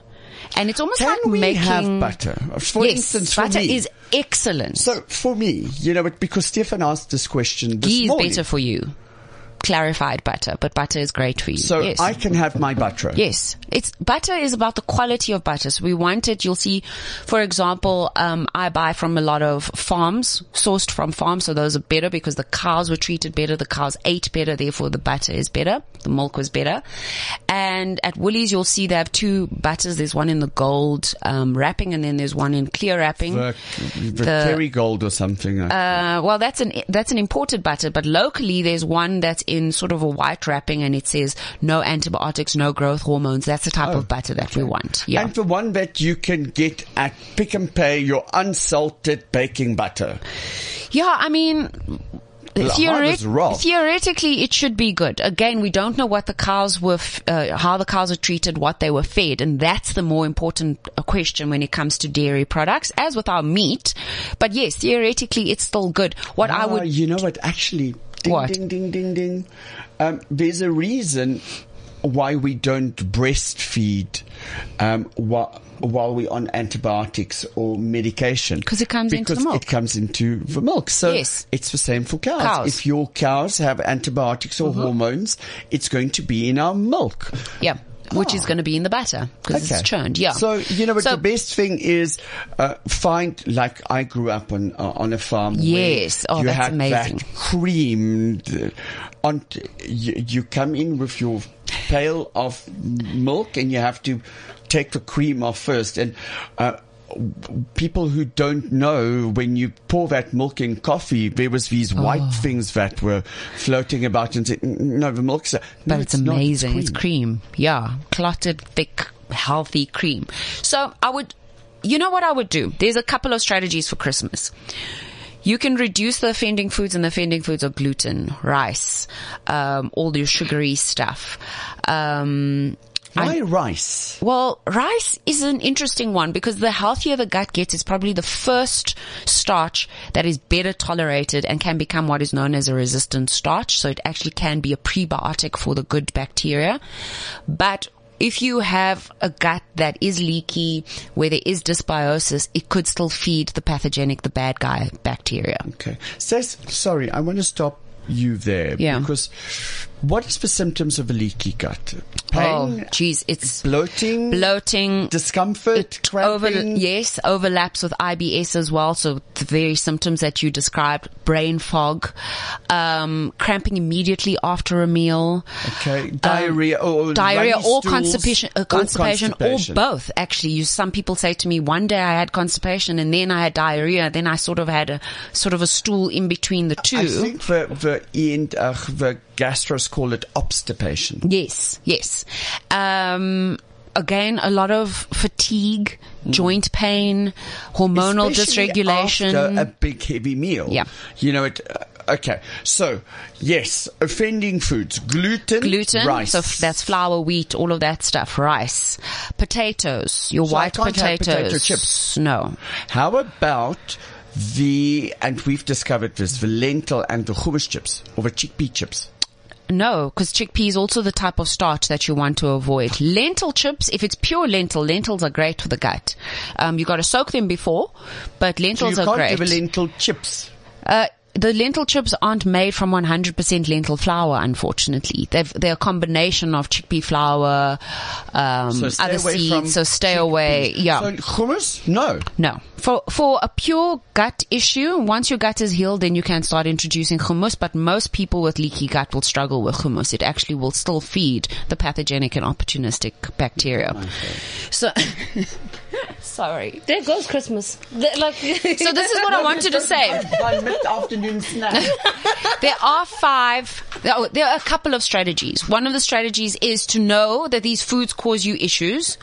And it's almost Can like we making have butter? For yes, instance, for butter me. is excellent. So for me, you know, because Stefan asked this question this Ghee is morning. better for you. Clarified butter, but butter is great for you. So yes. I can have my butter. Yes, it's butter is about the quality of butter. So we want it. You'll see, for example, um, I buy from a lot of farms, sourced from farms. So those are better because the cows were treated better. The cows ate better. Therefore, the butter is better. The milk was better. And at Woolies, you'll see they have two butters. There's one in the gold um, wrapping, and then there's one in clear wrapping. The, the, Kerrygold or something. Uh, well, that's an that's an imported butter, but locally there's one that's in sort of a white wrapping, and it says no antibiotics, no growth hormones. That's the type of butter that we want. Yeah. And the one that you can get at Pick n Pay, your unsalted baking butter. Yeah, I mean, Theoretically, it should be good. Again, we don't know what the cows were, f- uh, how the cows are treated, what they were fed, and that's the more important uh, question when it comes to dairy products, as with our meat. But yes, theoretically, it's still good. What I Ah, would, you know what? Actually, ding, What? ding, ding, ding, ding. Um, there's a reason why we don't breastfeed um, while, while we're on antibiotics or medication. Because it comes into the milk. it comes into the milk. So Yes. it's the same for cows. Cows. If your cows have antibiotics or hormones, it's going to be in our milk. yeah, which is going to be in the batter because it's churned. Yeah. So you know what So- the best thing is uh, find like I grew up on uh, on a farm. where Yes. Oh, you that's had amazing. That cream uh, on t- you, you come in with your pail of milk and you have to take the cream off first and. Uh, People who don't know when you pour that milk in coffee, there was these white Oh. things that were floating about and said, no, the milk's, a-" but no, it's, not, amazing. It's cream. Yeah. Clotted, thick, healthy cream. So I would, you know what I would do? There's a couple of strategies for Christmas. You can reduce the offending foods, and the offending foods are gluten, rice, um, all your sugary stuff. Um, Why rice? Well, rice is an interesting one because the healthier the gut gets, it's probably the first starch that is better tolerated and can become what is known as a resistant starch. So it actually can be a prebiotic for the good bacteria. But if you have a gut that is leaky, where there is dysbiosis, it could still feed the pathogenic, the bad guy bacteria. Okay. Says, sorry, I want to stop you there. Yeah. Because what is the symptoms of a leaky gut? Oh, Pain, geez, it's bloating, bloating, discomfort, over, cramping. yes, overlaps with IBS as well. So the very symptoms that you described, brain fog, um, cramping immediately after a meal, Okay. Diarrhea or Um, diarrhea runny or stools, constipation, uh, or constipation, constipation. or both. Actually, you, some people say to me, one day I had constipation and then I had diarrhea. Then I sort of had a sort of a stool in between the two. I think the, the, end, uh, the call it obstipation. Yes, yes. Um, again, a lot of fatigue, joint pain, hormonal Especially dysregulation. A big heavy meal. Yeah. You know it. Uh, okay. So yes, offending foods, gluten, gluten, rice. so f- that's flour, wheat, all of that stuff, rice, potatoes, your So white potatoes. potato chips. No. How about the and we've discovered this the lentil and the hummus chips or the chickpea chips. No, because chickpea is also the type of starch that you want to avoid. Lentil chips, if it's pure lentil, lentils are great for the gut. Um, you got to soak them before, but So you lentils are can't great. give a lentil chips. Uh, the lentil chips aren't made from 100% lentil flour, unfortunately. They've, they're a combination of chickpea flour, um, So other seeds, so stay away. Yeah. So hummus? No. No. For, for a pure gut issue, once your gut is healed, then you can start introducing hummus, but most people with leaky gut will struggle with hummus. It actually will still feed the pathogenic and opportunistic bacteria. So, sorry. There goes Christmas. The- like, So this is what I wanted to say. My mid-afternoon snack. There are five, oh, there are a couple of strategies. One of the strategies is to know that these foods cause you issues.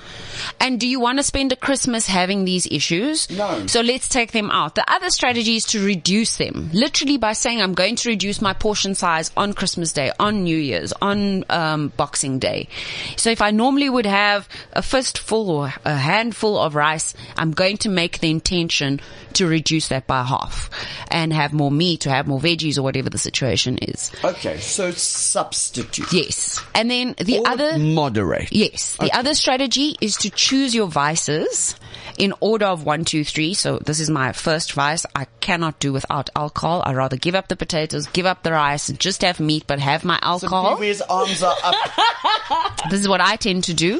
And do you want to spend a Christmas having these issues? No. So let's take them out. The other strategy is to reduce them. Literally by saying I'm going to reduce my portion size on Christmas Day, on New Year's, on um, Boxing Day. So if I normally would have a fistful or a handful of rice, I'm going to make the intention to reduce that by half and have more meat or have more veggies or whatever the situation is. okay, so substitute. Yes. And then the Or other moderate. Yes. The other strategy is to choose your vices in order of one, two, three. So this is my first vice. I cannot do without alcohol. I rather give up the potatoes, give up the rice, and just have meat, but have my So alcohol. Vivi's arms are up. This is what I tend to do.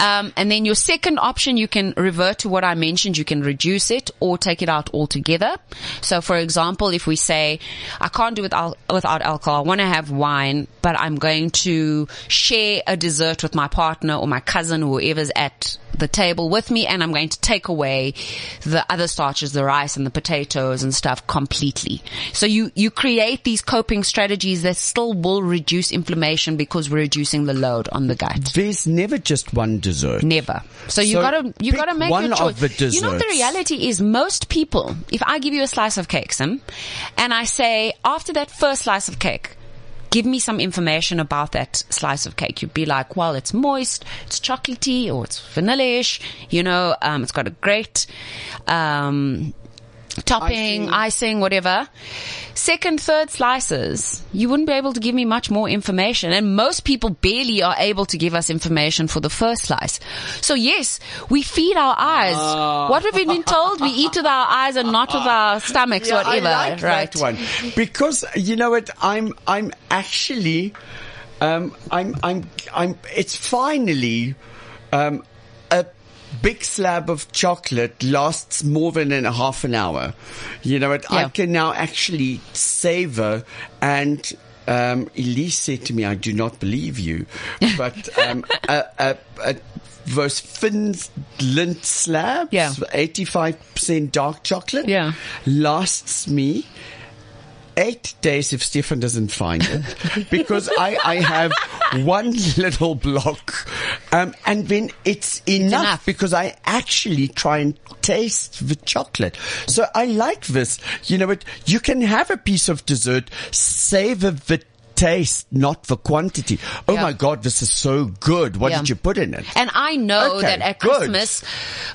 Um, and then your second option, you can revert to what I mentioned. You can reduce it or take it out altogether. So, for example, if we say, I can't do without, without alcohol, I want to have wine, but I'm going to share a dessert with my partner or my cousin, or whoever's at the table with me, and I'm going to take away the other starches, the rice and the potatoes and stuff completely. So you, you create these coping strategies that still will reduce inflammation because we're reducing the load on the gut. There's never just one dessert. Never. So you So gotta, you gotta make one your choice. of the you know the reality is most people, if I give you a slice of cake, Sim, and I say, after that first slice of cake, give me some information about that slice of cake. You'd be like, well, it's moist, it's chocolatey, or it's vanilla-ish, you know, um, it's got a great, um, topping, Icing. icing, whatever. Second, third slices, you wouldn't be able to give me much more information. And most people barely are able to give us information for the first slice. So yes, we feed our eyes. Ah. What have we been told? We eat with our eyes and not with our stomachs, Yeah, whatever. I like right. that one because you know what? I'm I'm actually um, I'm I'm I'm. It's finally um, big slab of chocolate lasts more than a half an hour. You know what? I can now actually savor and. Um, Elise said to me, "I do not believe you," but um, a, a, a, those thin Lindt slabs, Yeah. eighty-five percent dark chocolate, Yeah. lasts me eight days if Stefan doesn't find it because I, I have one little block um, and then it's enough, enough. because I actually try and taste the chocolate. So I like this. You know what? You can have a piece of dessert, savor the taste, not for quantity. Oh Yeah. my God, this is so good. What Yeah. did you put in it? And I know Okay, that at good. Christmas,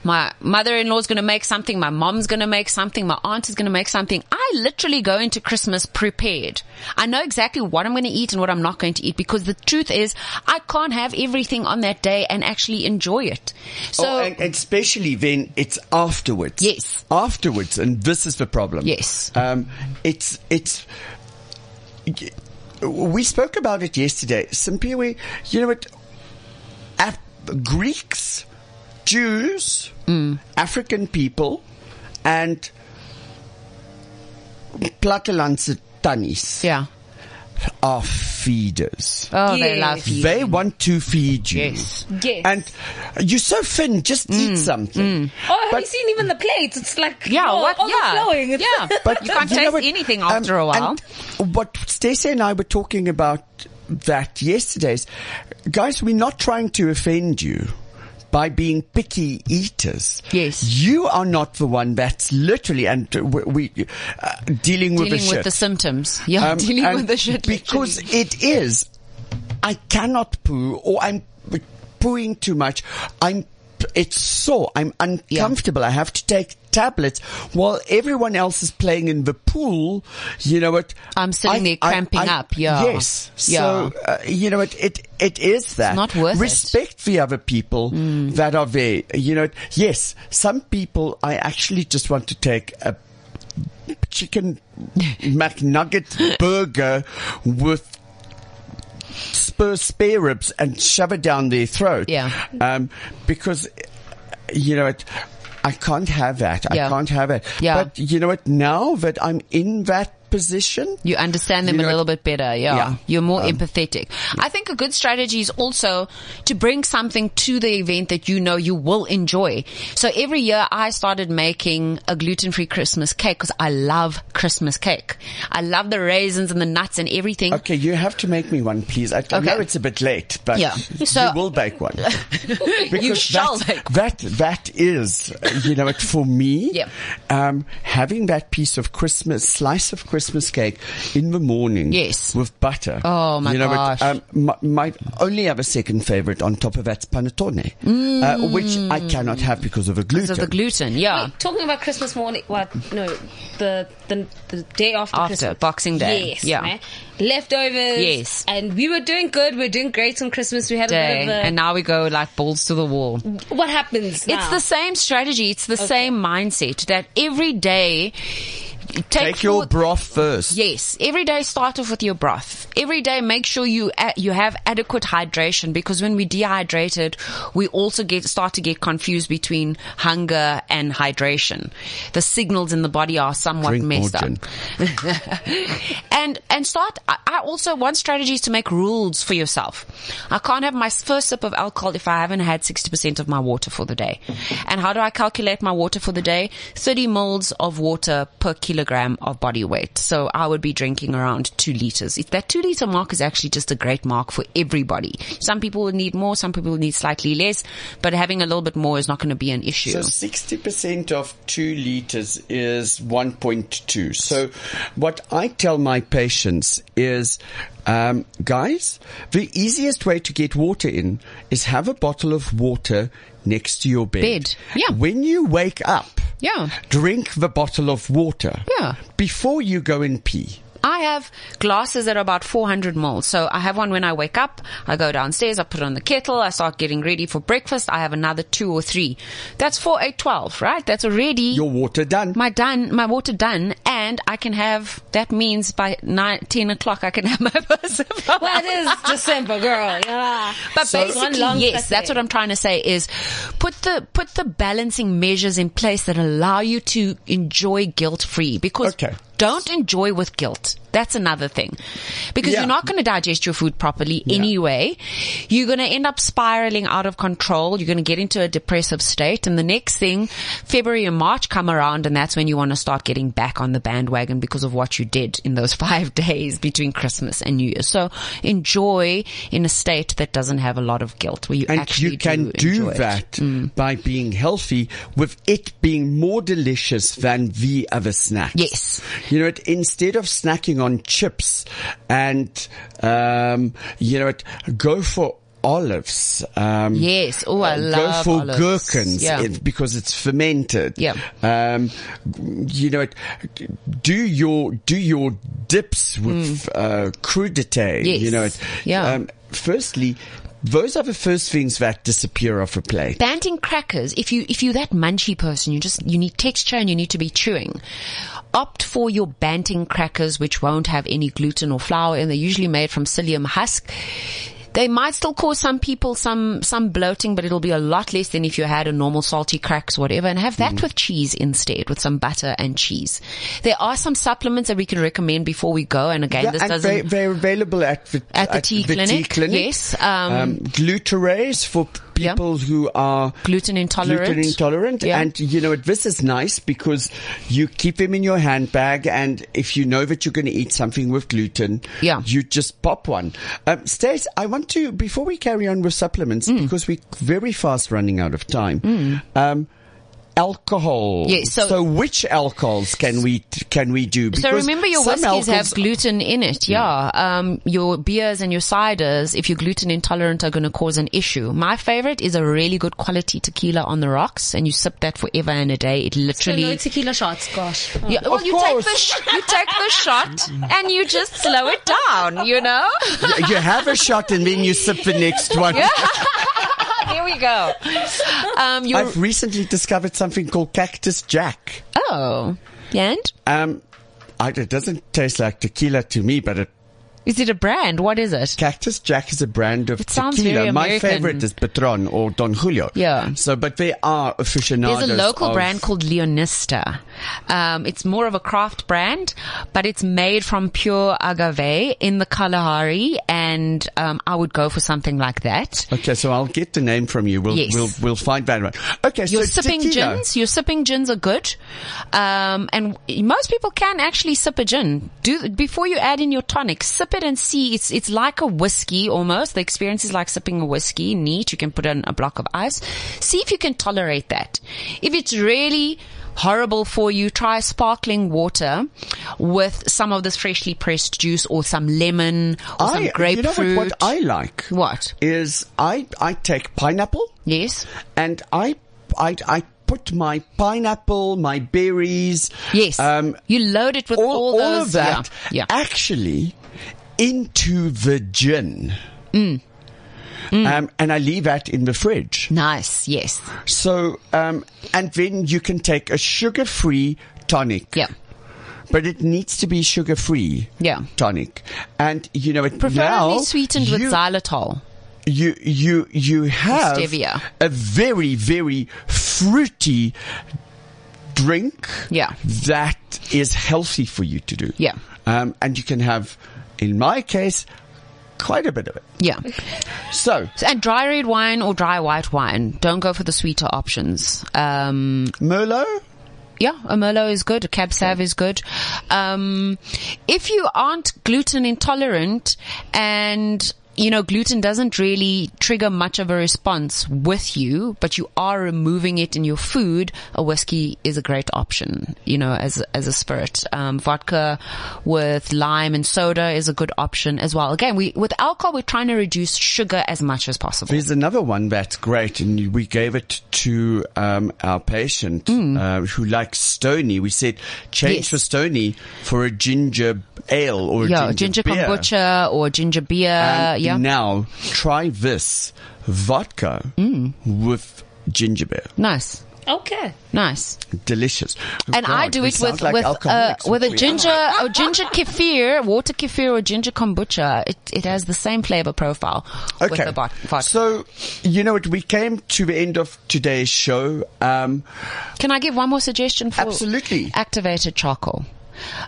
my mother-in-law is going to make something, my mom's going to make something, my aunt is going to make something. I literally go into Christmas prepared. I know exactly what I'm going to eat and what I'm not going to eat because the truth is I can't have everything on that day and actually enjoy it. So, oh, and, and especially when it's afterwards. Yes. Afterwards, and this is the problem. Yes. Um, it's it's. We spoke about it yesterday. Simpiwe, you know what? Af- Greeks, Jews, Mm. African people, and Platelanse Tanis yeah. Are feeders. Oh, they love you. They want to feed you. Yes. Yes. And you're so thin, just Mm, eat something. oh, have but- you seen even the plates? It's like Yeah, oh, what? Yeah, overflowing. It's yeah. But you can't you taste what, anything um, after a while. and what Stacey and I were talking about that yesterday is, guys, we're not trying to offend you by being picky eaters. Yes. You are not the one that's literally, and we, we uh, dealing with dealing the with shit. the symptoms. Yeah, Um, dealing with the shit. because literally. it is. I cannot poo, or I'm pooing too much. I'm. It's sore. I'm uncomfortable. I have to take tablets while everyone else is playing in the pool. You know what? I'm sitting there cramping up, yeah. Yes. Yeah. So uh, you know what? It it is that. not worth it. Mm. Respect the other people that are there. You know. Yes. Some people I actually just want to take a chicken McNugget burger with spur spare ribs and shove it down their throat. Yeah. Um, because, you know, it, I can't have that. Yeah. I can't have it. Yeah. But you know what? Now that I'm in that position, You understand them You a little bit better. Yeah. Yeah. You're more Um, empathetic. I think a good strategy is also to bring something to the event that you know you will enjoy. So every year I started making a gluten-free Christmas cake because I love Christmas cake. I love the raisins and the nuts and everything. okay, you have to make me one, please. I, I know it's a bit late, but Yeah. So- you will bake one. Because shall that, that, that is, you know, what for me, Yeah. um, having that piece of Christmas, slice of Christmas cake in the morning. Yes. With butter. Oh, my you know, gosh. What, um, my, my only other second favorite on top of that's panettone, uh, which I cannot have because of the gluten. Because of the gluten. Yeah. Wait, talking about Christmas morning, what? No, the the, the day after, After, Christmas. Boxing Day. Yes. Yeah. man. Leftovers. Yes. And we were doing good. We are doing great on Christmas. We had a Day. bit of a, And now we go like balls to the wall. what happens It's the same strategy. It's the same mindset that every day take, Take your food- broth first. Yes, every day start off with your broth. Every day make sure you a- you have adequate hydration because when we dehydrated, we also get start to get confused between hunger and hydration. The signals in the body are somewhat Drink messed up. and and start. I, also one strategy is to make rules for yourself. I can't have my first sip of alcohol if I haven't had sixty percent of my water for the day. And how do I calculate my water for the day? Thirty mils of water per kilogram of body weight. So I would be drinking around two liters. If that two liter mark is actually just a great mark for everybody. Some people will need more. Some people will need slightly less. But having a little bit more is not going to be an issue. So 60% of 2 liters is 1.2. So what I tell my patients is, um, guys, the easiest way to get water in is have a bottle of water next to your bed. Bed, yeah. When you wake up, Yeah. drink the bottle of water. Yeah. Before you go and pee. I have glasses that are about 400 mils. So I have one when I wake up. I go downstairs. I put on the kettle. I start getting ready for breakfast. I have another two or three. That's four, eight, twelve, right? That's already Your water done. my done, my water done. And I can have, that means by nine, 10 o'clock, I can have my first. well, it is December, girl. Yeah. But So- basically, long yes, Saturday. that's what I'm trying to say is put the, put the balancing measures in place that allow you to enjoy guilt free because Okay. Don't enjoy with guilt. That's another thing because Yeah. you're not going to digest your food properly anyway. You're going to end up spiraling out of control. You're going to get into a depressive state. And the next thing, February and March come around and that's when you want to start getting back on the bandwagon because of what you did in those five days between Christmas and New Year. So enjoy in a state that doesn't have a lot of guilt where you And actually you can do, do, that mm. by being healthy with it being more delicious than the other snacks. Yes. You know, it, instead of snacking on chips and, um, you know, go for olives. Um, Yes. Oh, I uh, love Go for olives. gherkins Yeah. because it's fermented. Yeah. Um, you know, do your, do your dips with, uh, crudité. Mm. Yes. You know, Yeah. um, firstly, those are the first things that disappear off a plate. Banting crackers, if you, if you're that munchy person, you just, you need texture and you need to be chewing. Opt for your banting crackers, which won't have any gluten or flour and they're usually made from psyllium husk. They might still cause some people some, some bloating, but it'll be a lot less than if you had a normal salty cracks, whatever, and have that Mm. with cheese instead, with some butter and cheese. There are some supplements that we can recommend before we go, and again, Yeah, this and doesn't, they, they're available at the, At the T Clinic, yes, um, um, glutarase for Yeah. people who are gluten intolerant. gluten intolerant. Yeah. And you know, this is nice because you keep them in your handbag, and if you know that you're going to eat something with gluten, Yeah. you just pop one. Um, Stace, I want to before we carry on with supplements Mm. because we're very fast running out of time. Um, alcohol. Yes, so- which alcohols can we can we do? So remember your some whiskies have gluten in it. Yeah. Um, your beers and your ciders, if you're gluten intolerant, are going to cause an issue. My favorite is a really good quality tequila on the rocks and you sip that forever and a day. It So literally. no tequila shots, gosh. Oh. yeah, well, Of you take course. the sh- you take the shot and you just slow it down. You know. you have a shot and then you sip the next one. Here we go. Um, I've recently discovered something called Cactus Jack. oh, and Um, I, it doesn't taste like tequila to me, but it, is it a brand? What is it? Cactus Jack is a brand of It tequila. My favorite is Patron or Don Julio. Yeah. So, but they are aficionados. There's a local brand called Leonista. Um, it's more of a craft brand, but it's made from pure agave in the Kalahari, and um, I would go for something like that. Okay, so I'll get the name from you. We'll Yes. we'll we'll find that one. Okay, Your so sipping tequila. gins, your sipping gins are good, um, and most people can actually sip a gin. Do before you add in your tonic, sip it and see. It's it's like a whiskey almost. The experience is like sipping a whiskey. Neat. You can put in a block of ice. See if you can tolerate that. If it's really horrible for you, try sparkling water with some of this freshly pressed juice or some lemon or some grapefruit. You know what, what I like What? is I I take pineapple Yes. and I I I put my pineapple, my berries, Yes. um, you load it with all, all, all those. of that Yeah. yeah. actually into the gin. Mm. Um, and I leave that in the fridge. Nice. Yes. So, um, and then you can take a sugar-free tonic. Yeah. But it needs to be sugar-free. Yeah. Tonic. And, you know, it Preferably now sweetened with xylitol. you you you have stevia. a very very fruity drink Yeah. that is healthy for you to do Yeah. um, and you can have in my case quite a bit of it Yeah. so And dry red wine or dry white wine. Don't go for the sweeter options. Um, merlot yeah, a Merlot is good. A Cab Sav is good. Um, if you aren't gluten intolerant and you know, gluten doesn't really trigger much of a response with you, but you are removing it in your food, a whiskey is a great option, you know, as, as a spirit. Um, vodka with lime and soda is a good option as well. Again, we, with alcohol, we're trying to reduce sugar as much as possible. There's another one that's great, and we gave it to um, our patient uh, who likes Stoney. We said change Mm. Yes. for Stoney for a ginger ale or a Yeah, ginger, ginger kombucha or ginger beer. And yeah. Now try this vodka Mm. with ginger beer. Nice. Okay. Nice. Delicious. And God, I do it with like with uh, with a ginger a ginger kefir, water kefir or ginger kombucha. It it has the same flavor profile with Okay. the vodka. So, you know what? We came to the end of today's show. Um, Can I give one more suggestion for Absolutely. activated charcoal?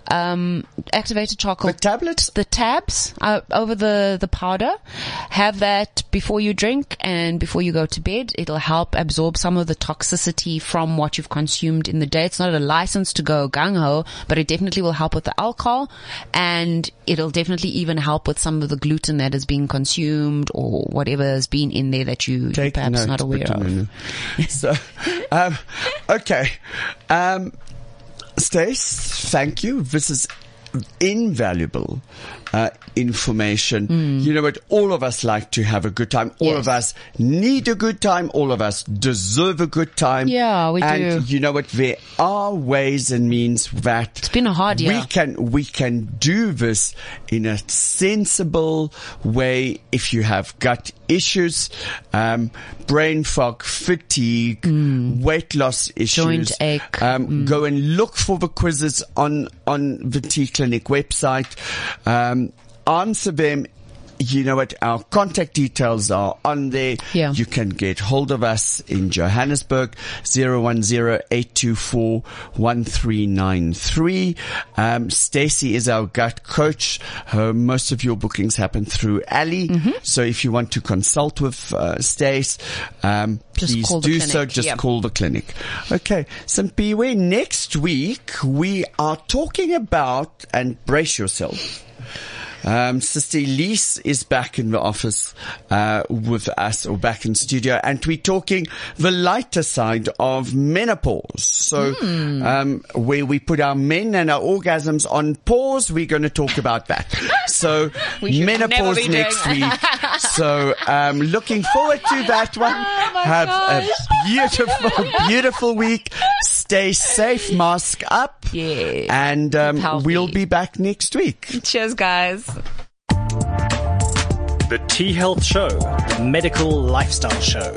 Um, activated charcoal. The tablets? The tabs uh, over the, the powder. Have that before you drink and before you go to bed. It'll help absorb some of the toxicity from what you've consumed in the day. It's not a license to go gung ho, but it definitely will help with the alcohol and it'll definitely even help with some of the gluten that is being consumed or whatever has been in there that you, you're Take perhaps note, not aware of. So, um, okay. Um, Stace, thank you. This is invaluable uh, information. Hmm. You know what? All of us like to have a good time. All of us need a good time. All of us deserve a good time. Yeah, we and do. you know what? There are ways and means that It's been a hard year. we can we can do this in a sensible way if you have gut issues, um, brain fog, fatigue, weight loss issues. Mm. Joint ache. Mm. Um, Go and look for the quizzes on on the T Clinic website. Um, answer them. You know what? Our contact details are on there. Yeah. You can get hold of us in Johannesburg, 010-824-1393. Um, Stacy is our gut coach. Her, most of your bookings happen through Ali. Mm-hmm. So if you want to consult with, uh, Stace, um, please do so. Just yeah. call the clinic. Okay. So beware next week we are talking about, and brace yourself. Um, Sister Elise is back in the office uh, with us, or back in studio, and we're talking the lighter side of menopause. So, Hmm. um, where we put our men and our orgasms on pause, we're going to talk about that. So, menopause next week. So, um, looking forward to that one. Oh Have a beautiful, beautiful week. Stay safe, mask up, Yeah. and um, we'll be back next week. Cheers, guys. The T Health Show, the medical lifestyle show.